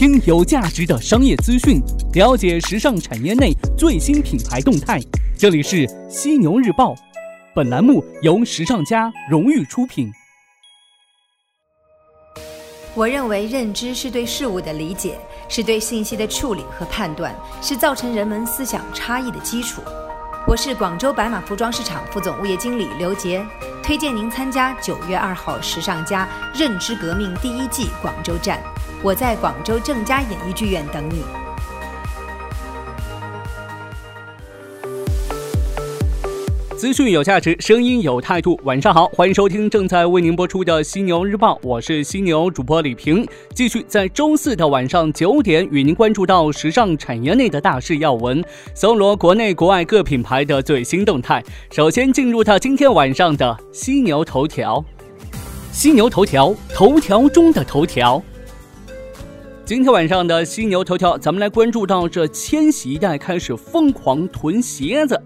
听有价值的商业资讯，了解时尚产业内最新品牌动态。这里是犀牛日报，本栏目由时尚家荣誉出品。我认为认知是对事物的理解，是对信息的处理和判断，是造成人们思想差异的基础。我是广州白马服装市场副总物业经理刘杰，推荐您参加九月二号时尚家认知革命第一季广州站。我在广州正佳演艺剧院等你。资讯有价值，声音有态度。晚上好，欢迎收听正在为您播出的犀牛日报，我是犀牛主播李平，继续在周四的晚上九点与您关注到时尚产业内的大事要闻，搜罗国内国外各品牌的最新动态。首先进入到今天晚上的犀牛头条，犀牛头条，头条中的头条。今天晚上的犀牛头条，咱们来关注到这千禧一代开始疯狂囤鞋子。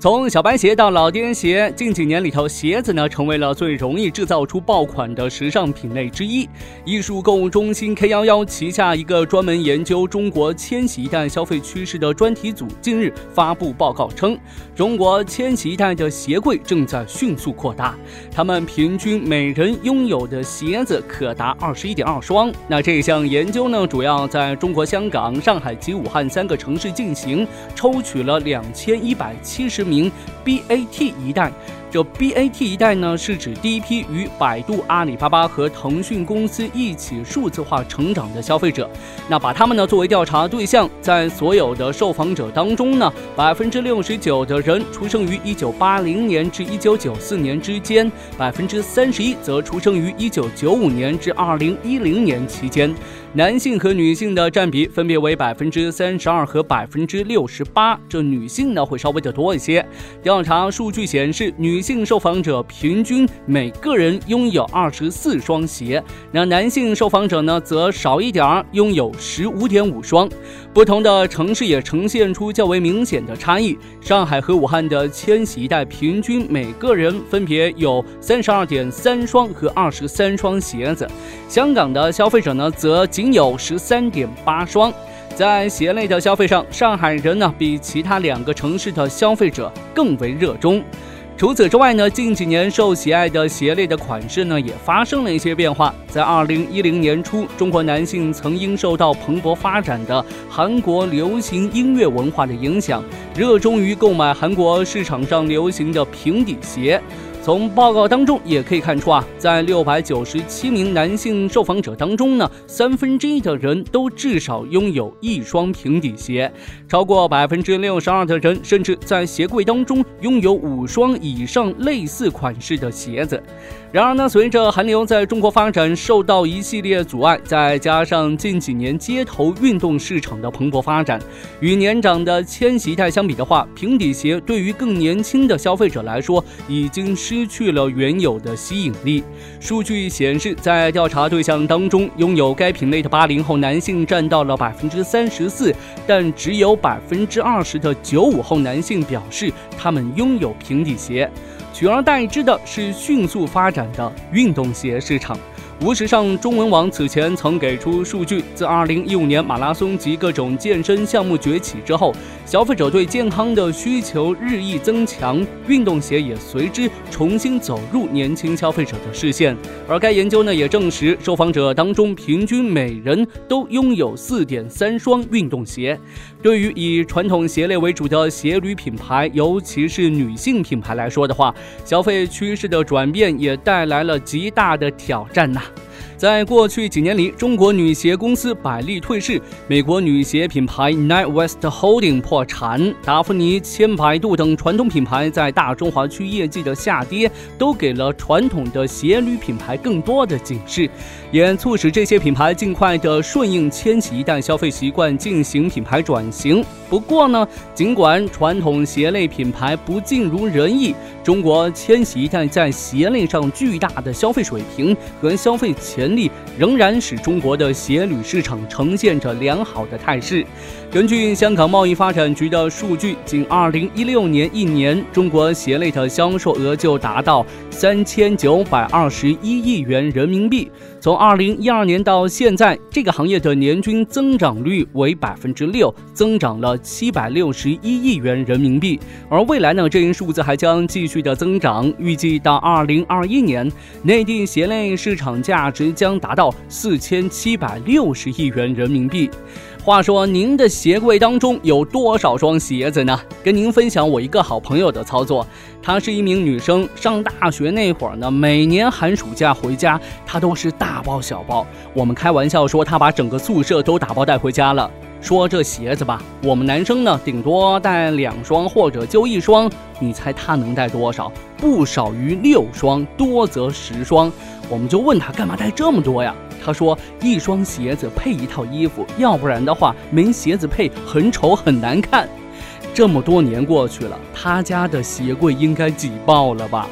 从小白鞋到老爹鞋，近几年里头，鞋子呢成为了最容易制造出爆款的时尚品类之一。艺术购物中心 K 幺幺旗下一个专门研究中国千禧一代消费趋势的专题组近日发布报告称，中国千禧一代的鞋柜正在迅速扩大，他们平均每人拥有的鞋子可达二十一点二双。那这项研究呢，主要在中国香港、上海及武汉三个城市进行，抽取了两千一百七十。名 BAT 一代。这 BAT 一代呢，是指第一批与百度、阿里巴巴和腾讯公司一起数字化成长的消费者。那把他们呢作为调查对象，在所有的受访者当中呢，百分之六十九的人出生于一九八零年至一九九四年之间，百分之三十一则出生于一九九五年至二零一零年期间。男性和女性的占比分别为百分之三十二和百分之六十八，这女性呢会稍微的多一些。调查数据显示，女性受访者平均每个人拥有二十四双鞋，那男性受访者呢则少一点儿，拥有十五点五双。不同的城市也呈现出较为明显的差异。上海和武汉的千禧一代平均每个人分别有三十二点三双和二十三双鞋子，香港的消费者呢则仅有十三点八双。在鞋类的消费上，上海人呢比其他两个城市的消费者更为热衷。除此之外呢，近几年受喜爱的鞋类的款式呢，也发生了一些变化。在二零一零年初，中国男性曾因受到蓬勃发展的韩国流行音乐文化的影响，热衷于购买韩国市场上流行的平底鞋。从报告当中也可以看出啊，在六百九十七名男性受访者当中呢，三分之一的人都至少拥有一双平底鞋，超过百分之六十二的人甚至在鞋柜当中拥有五双以上类似款式的鞋子。然而呢，随着韩流在中国发展受到一系列阻碍，再加上近几年街头运动市场的蓬勃发展，与年长的千禧一代相比的话，平底鞋对于更年轻的消费者来说已经失失去了原有的吸引力。数据显示，在调查对象当中，拥有该品类的八零后男性占到了百分之三十四，但只有百分之二十的九五后男性表示他们拥有平底鞋。取而代之的是迅速发展的运动鞋市场。无时尚中文网此前曾给出数据，自2015年马拉松及各种健身项目崛起之后，消费者对健康的需求日益增强，运动鞋也随之重新走入年轻消费者的视线。而该研究呢也证实，受访者当中平均每人都拥有4.3双运动鞋。对于以传统鞋类为主的鞋履品牌，尤其是女性品牌来说的话，消费趋势的转变也带来了极大的挑战呐。在过去几年里，中国女鞋公司百丽退市，美国女鞋品牌 Night West Holding 破产，达芙妮、千百度等传统品牌在大中华区业绩的下跌，都给了传统的鞋履品牌更多的警示，也促使这些品牌尽快的顺应千禧一代消费习惯进行品牌转型。不过呢，尽管传统鞋类品牌不尽如人意，中国千禧一代在鞋类上巨大的消费水平和消费潜能力。仍然使中国的鞋履市场呈现着良好的态势。根据香港贸易发展局的数据，仅2016年一年，中国鞋类的销售额就达到三千九百二十一亿元人民币。从二零一二年到现在，这个行业的年均增长率为百分之六，增长了七百六十一亿元人民币。而未来呢，这一数字还将继续的增长，预计到二零二一年，内地鞋类市场价值将达到四千七百六十亿元人民币。话说，您的鞋柜当中有多少双鞋子呢？跟您分享我一个好朋友的操作。她是一名女生，上大学那会儿呢，每年寒暑假回家，她都是大包小包。我们开玩笑说，她把整个宿舍都打包带回家了。说这鞋子吧，我们男生呢，顶多带两双或者就一双。你猜他能带多少？不少于六双，多则十双。我们就问他干嘛带这么多呀？他说：“一双鞋子配一套衣服，要不然的话没鞋子配很丑很难看。”这么多年过去了，他家的鞋柜应该挤爆了吧？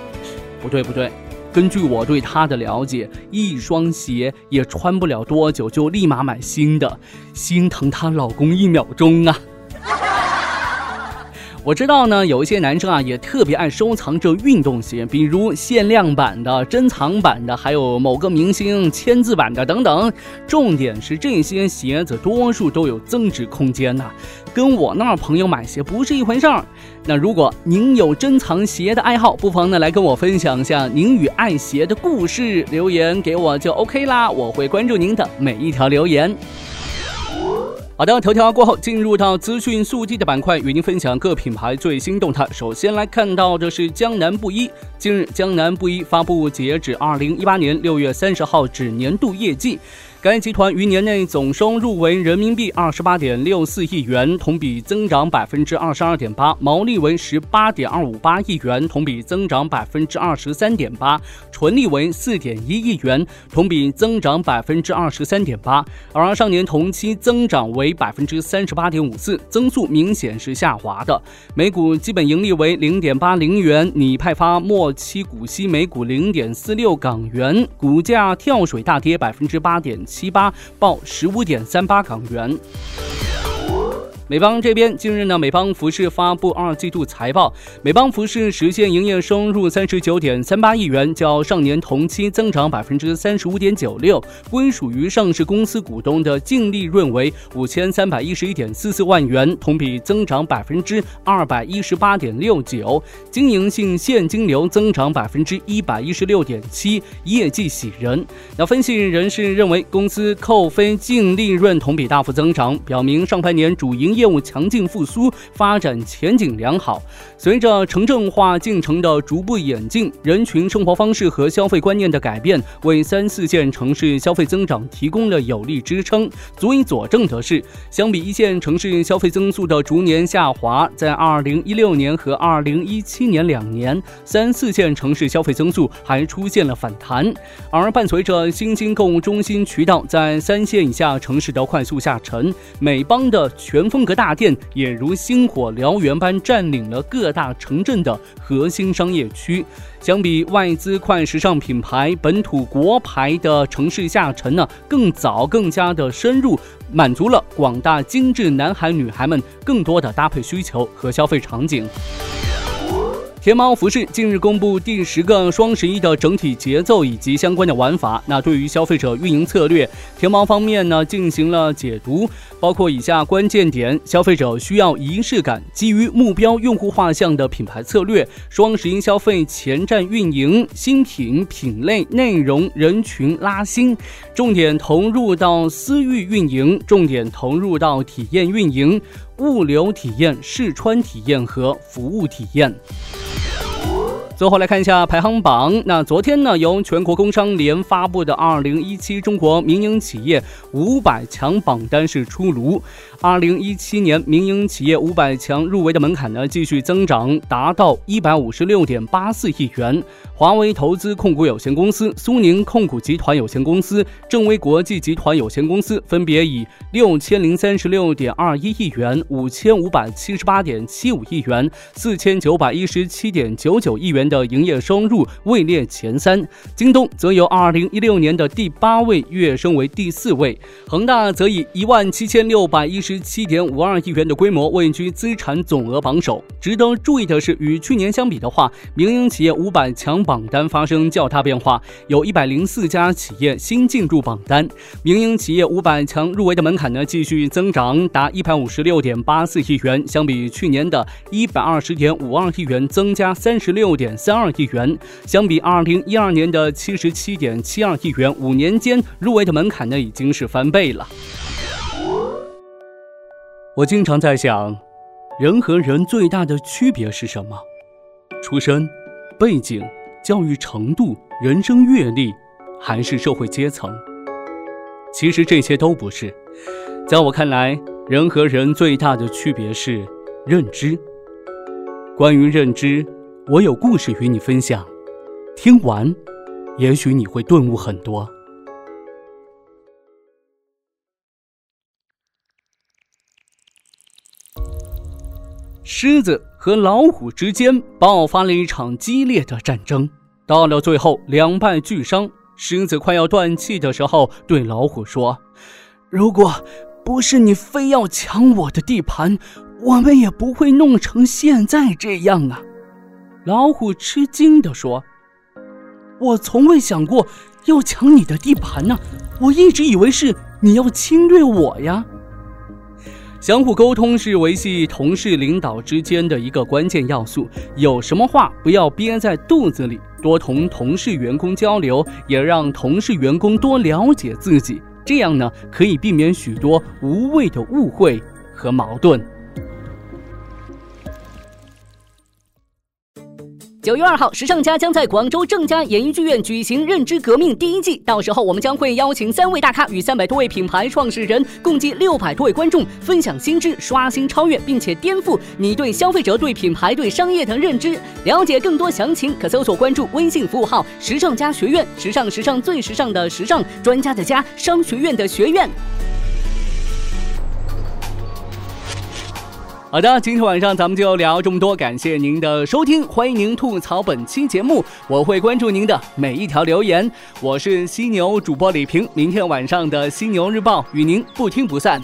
不对不对，根据我对他的了解，一双鞋也穿不了多久就立马买新的，心疼她老公一秒钟啊！我知道呢，有一些男生啊，也特别爱收藏这运动鞋，比如限量版的、珍藏版的，还有某个明星签字版的等等。重点是这些鞋子多数都有增值空间呐，跟我那儿朋友买鞋不是一回事儿。那如果您有珍藏鞋的爱好，不妨呢来跟我分享一下您与爱鞋的故事，留言给我就 OK 啦，我会关注您的每一条留言。好的，头条过后，进入到资讯速递的板块，与您分享各品牌最新动态。首先来看到的是江南布衣，近日江南布衣发布截止二零一八年六月三十号止年度业绩。该集团于年内总收入为人民币二十八点六四亿元，同比增长百分之二十二点八，毛利为十八点二五八亿元，同比增长百分之二十三点八，纯利为四点一亿元，同比增长百分之二十三点八。而上年同期增长为百分之三十八点五四，增速明显是下滑的。每股基本盈利为零点八零元，拟派发末期股息每股零点四六港元，股价跳水大跌百分之八点七。八报十五点三八港元。美邦这边，近日呢，美邦服饰发布二季度财报。美邦服饰实现营业收入三十九点三八亿元，较上年同期增长百分之三十五点九六。归属于上市公司股东的净利润为五千三百一十一点四四万元，同比增长百分之二百一十八点六九。经营性现金流增长百分之一百一十六点七，业绩喜人。那分析人士认为，公司扣非净利润同比大幅增长，表明上半年主营。业务强劲复苏，发展前景良好。随着城镇化进程的逐步演进，人群生活方式和消费观念的改变，为三四线城市消费增长提供了有力支撑。足以佐证的是，相比一线城市消费增速的逐年下滑，在二零一六年和二零一七年两年，三四线城市消费增速还出现了反弹。而伴随着新兴购物中心渠道在三线以下城市的快速下沉，美邦的全峰。各大店也如星火燎原般占领了各大城镇的核心商业区。相比外资快时尚品牌，本土国牌的城市下沉呢更早、更加的深入，满足了广大精致男孩女孩们更多的搭配需求和消费场景。天猫服饰近日公布第十个双十一的整体节奏以及相关的玩法。那对于消费者运营策略，天猫方面呢进行了解读，包括以下关键点：消费者需要仪式感，基于目标用户画像的品牌策略，双十一消费前站运营，新品品类、内容、人群拉新，重点投入到私域运营，重点投入到体验运营。物流体验、试穿体验和服务体验。最后来看一下排行榜。那昨天呢，由全国工商联发布的二零一七中国民营企业五百强榜单是出炉。二零一七年民营企业五百强入围的门槛呢，继续增长，达到一百五十六点八四亿元。华为投资控股有限公司、苏宁控股集团有限公司、正威国际集团有限公司分别以六千零三十六点二一亿元、五千五百七十八点七五亿元、四千九百一十七点九九亿元。的营业收入位列前三，京东则由二零一六年的第八位跃升为第四位，恒大则以一万七千六百一十七点五二亿元的规模位居资产总额榜首。值得注意的是，与去年相比的话，民营企业五百强榜单发生较大变化，有一百零四家企业新进入榜单。民营企业五百强入围的门槛呢继续增长，达一百五十六点八四亿元，相比去年的一百二十点五二亿元增加三十六点三二亿元，相比二零一二年的七十七点七二亿元，五年间入围的门槛呢已经是翻倍了。我经常在想，人和人最大的区别是什么？出身、背景、教育程度、人生阅历，还是社会阶层？其实这些都不是。在我看来，人和人最大的区别是认知。关于认知，我有故事与你分享。听完，也许你会顿悟很多。狮子和老虎之间爆发了一场激烈的战争，到了最后两败俱伤。狮子快要断气的时候，对老虎说：“如果不是你非要抢我的地盘，我们也不会弄成现在这样啊。”老虎吃惊地说：“我从未想过要抢你的地盘呢，我一直以为是你要侵略我呀。”相互沟通是维系同事领导之间的一个关键要素。有什么话不要憋在肚子里，多同同事员工交流，也让同事员工多了解自己。这样呢，可以避免许多无谓的误会和矛盾。九月二号，时尚家将在广州正佳演艺剧院举行《认知革命》第一季，到时候我们将会邀请三位大咖与三百多位品牌创始人，共计六百多位观众分享新知，刷新、超越，并且颠覆你对消费者、对品牌、对商业的认知。了解更多详情，可搜索关注微信服务号“时尚家学院”，时尚时尚最时尚的时尚专家的家，商学院的学院。好的，今天晚上咱们就聊这么多，感谢您的收听，欢迎您吐槽本期节目，我会关注您的每一条留言。我是犀牛主播李平，明天晚上的犀牛日报与您不听不散。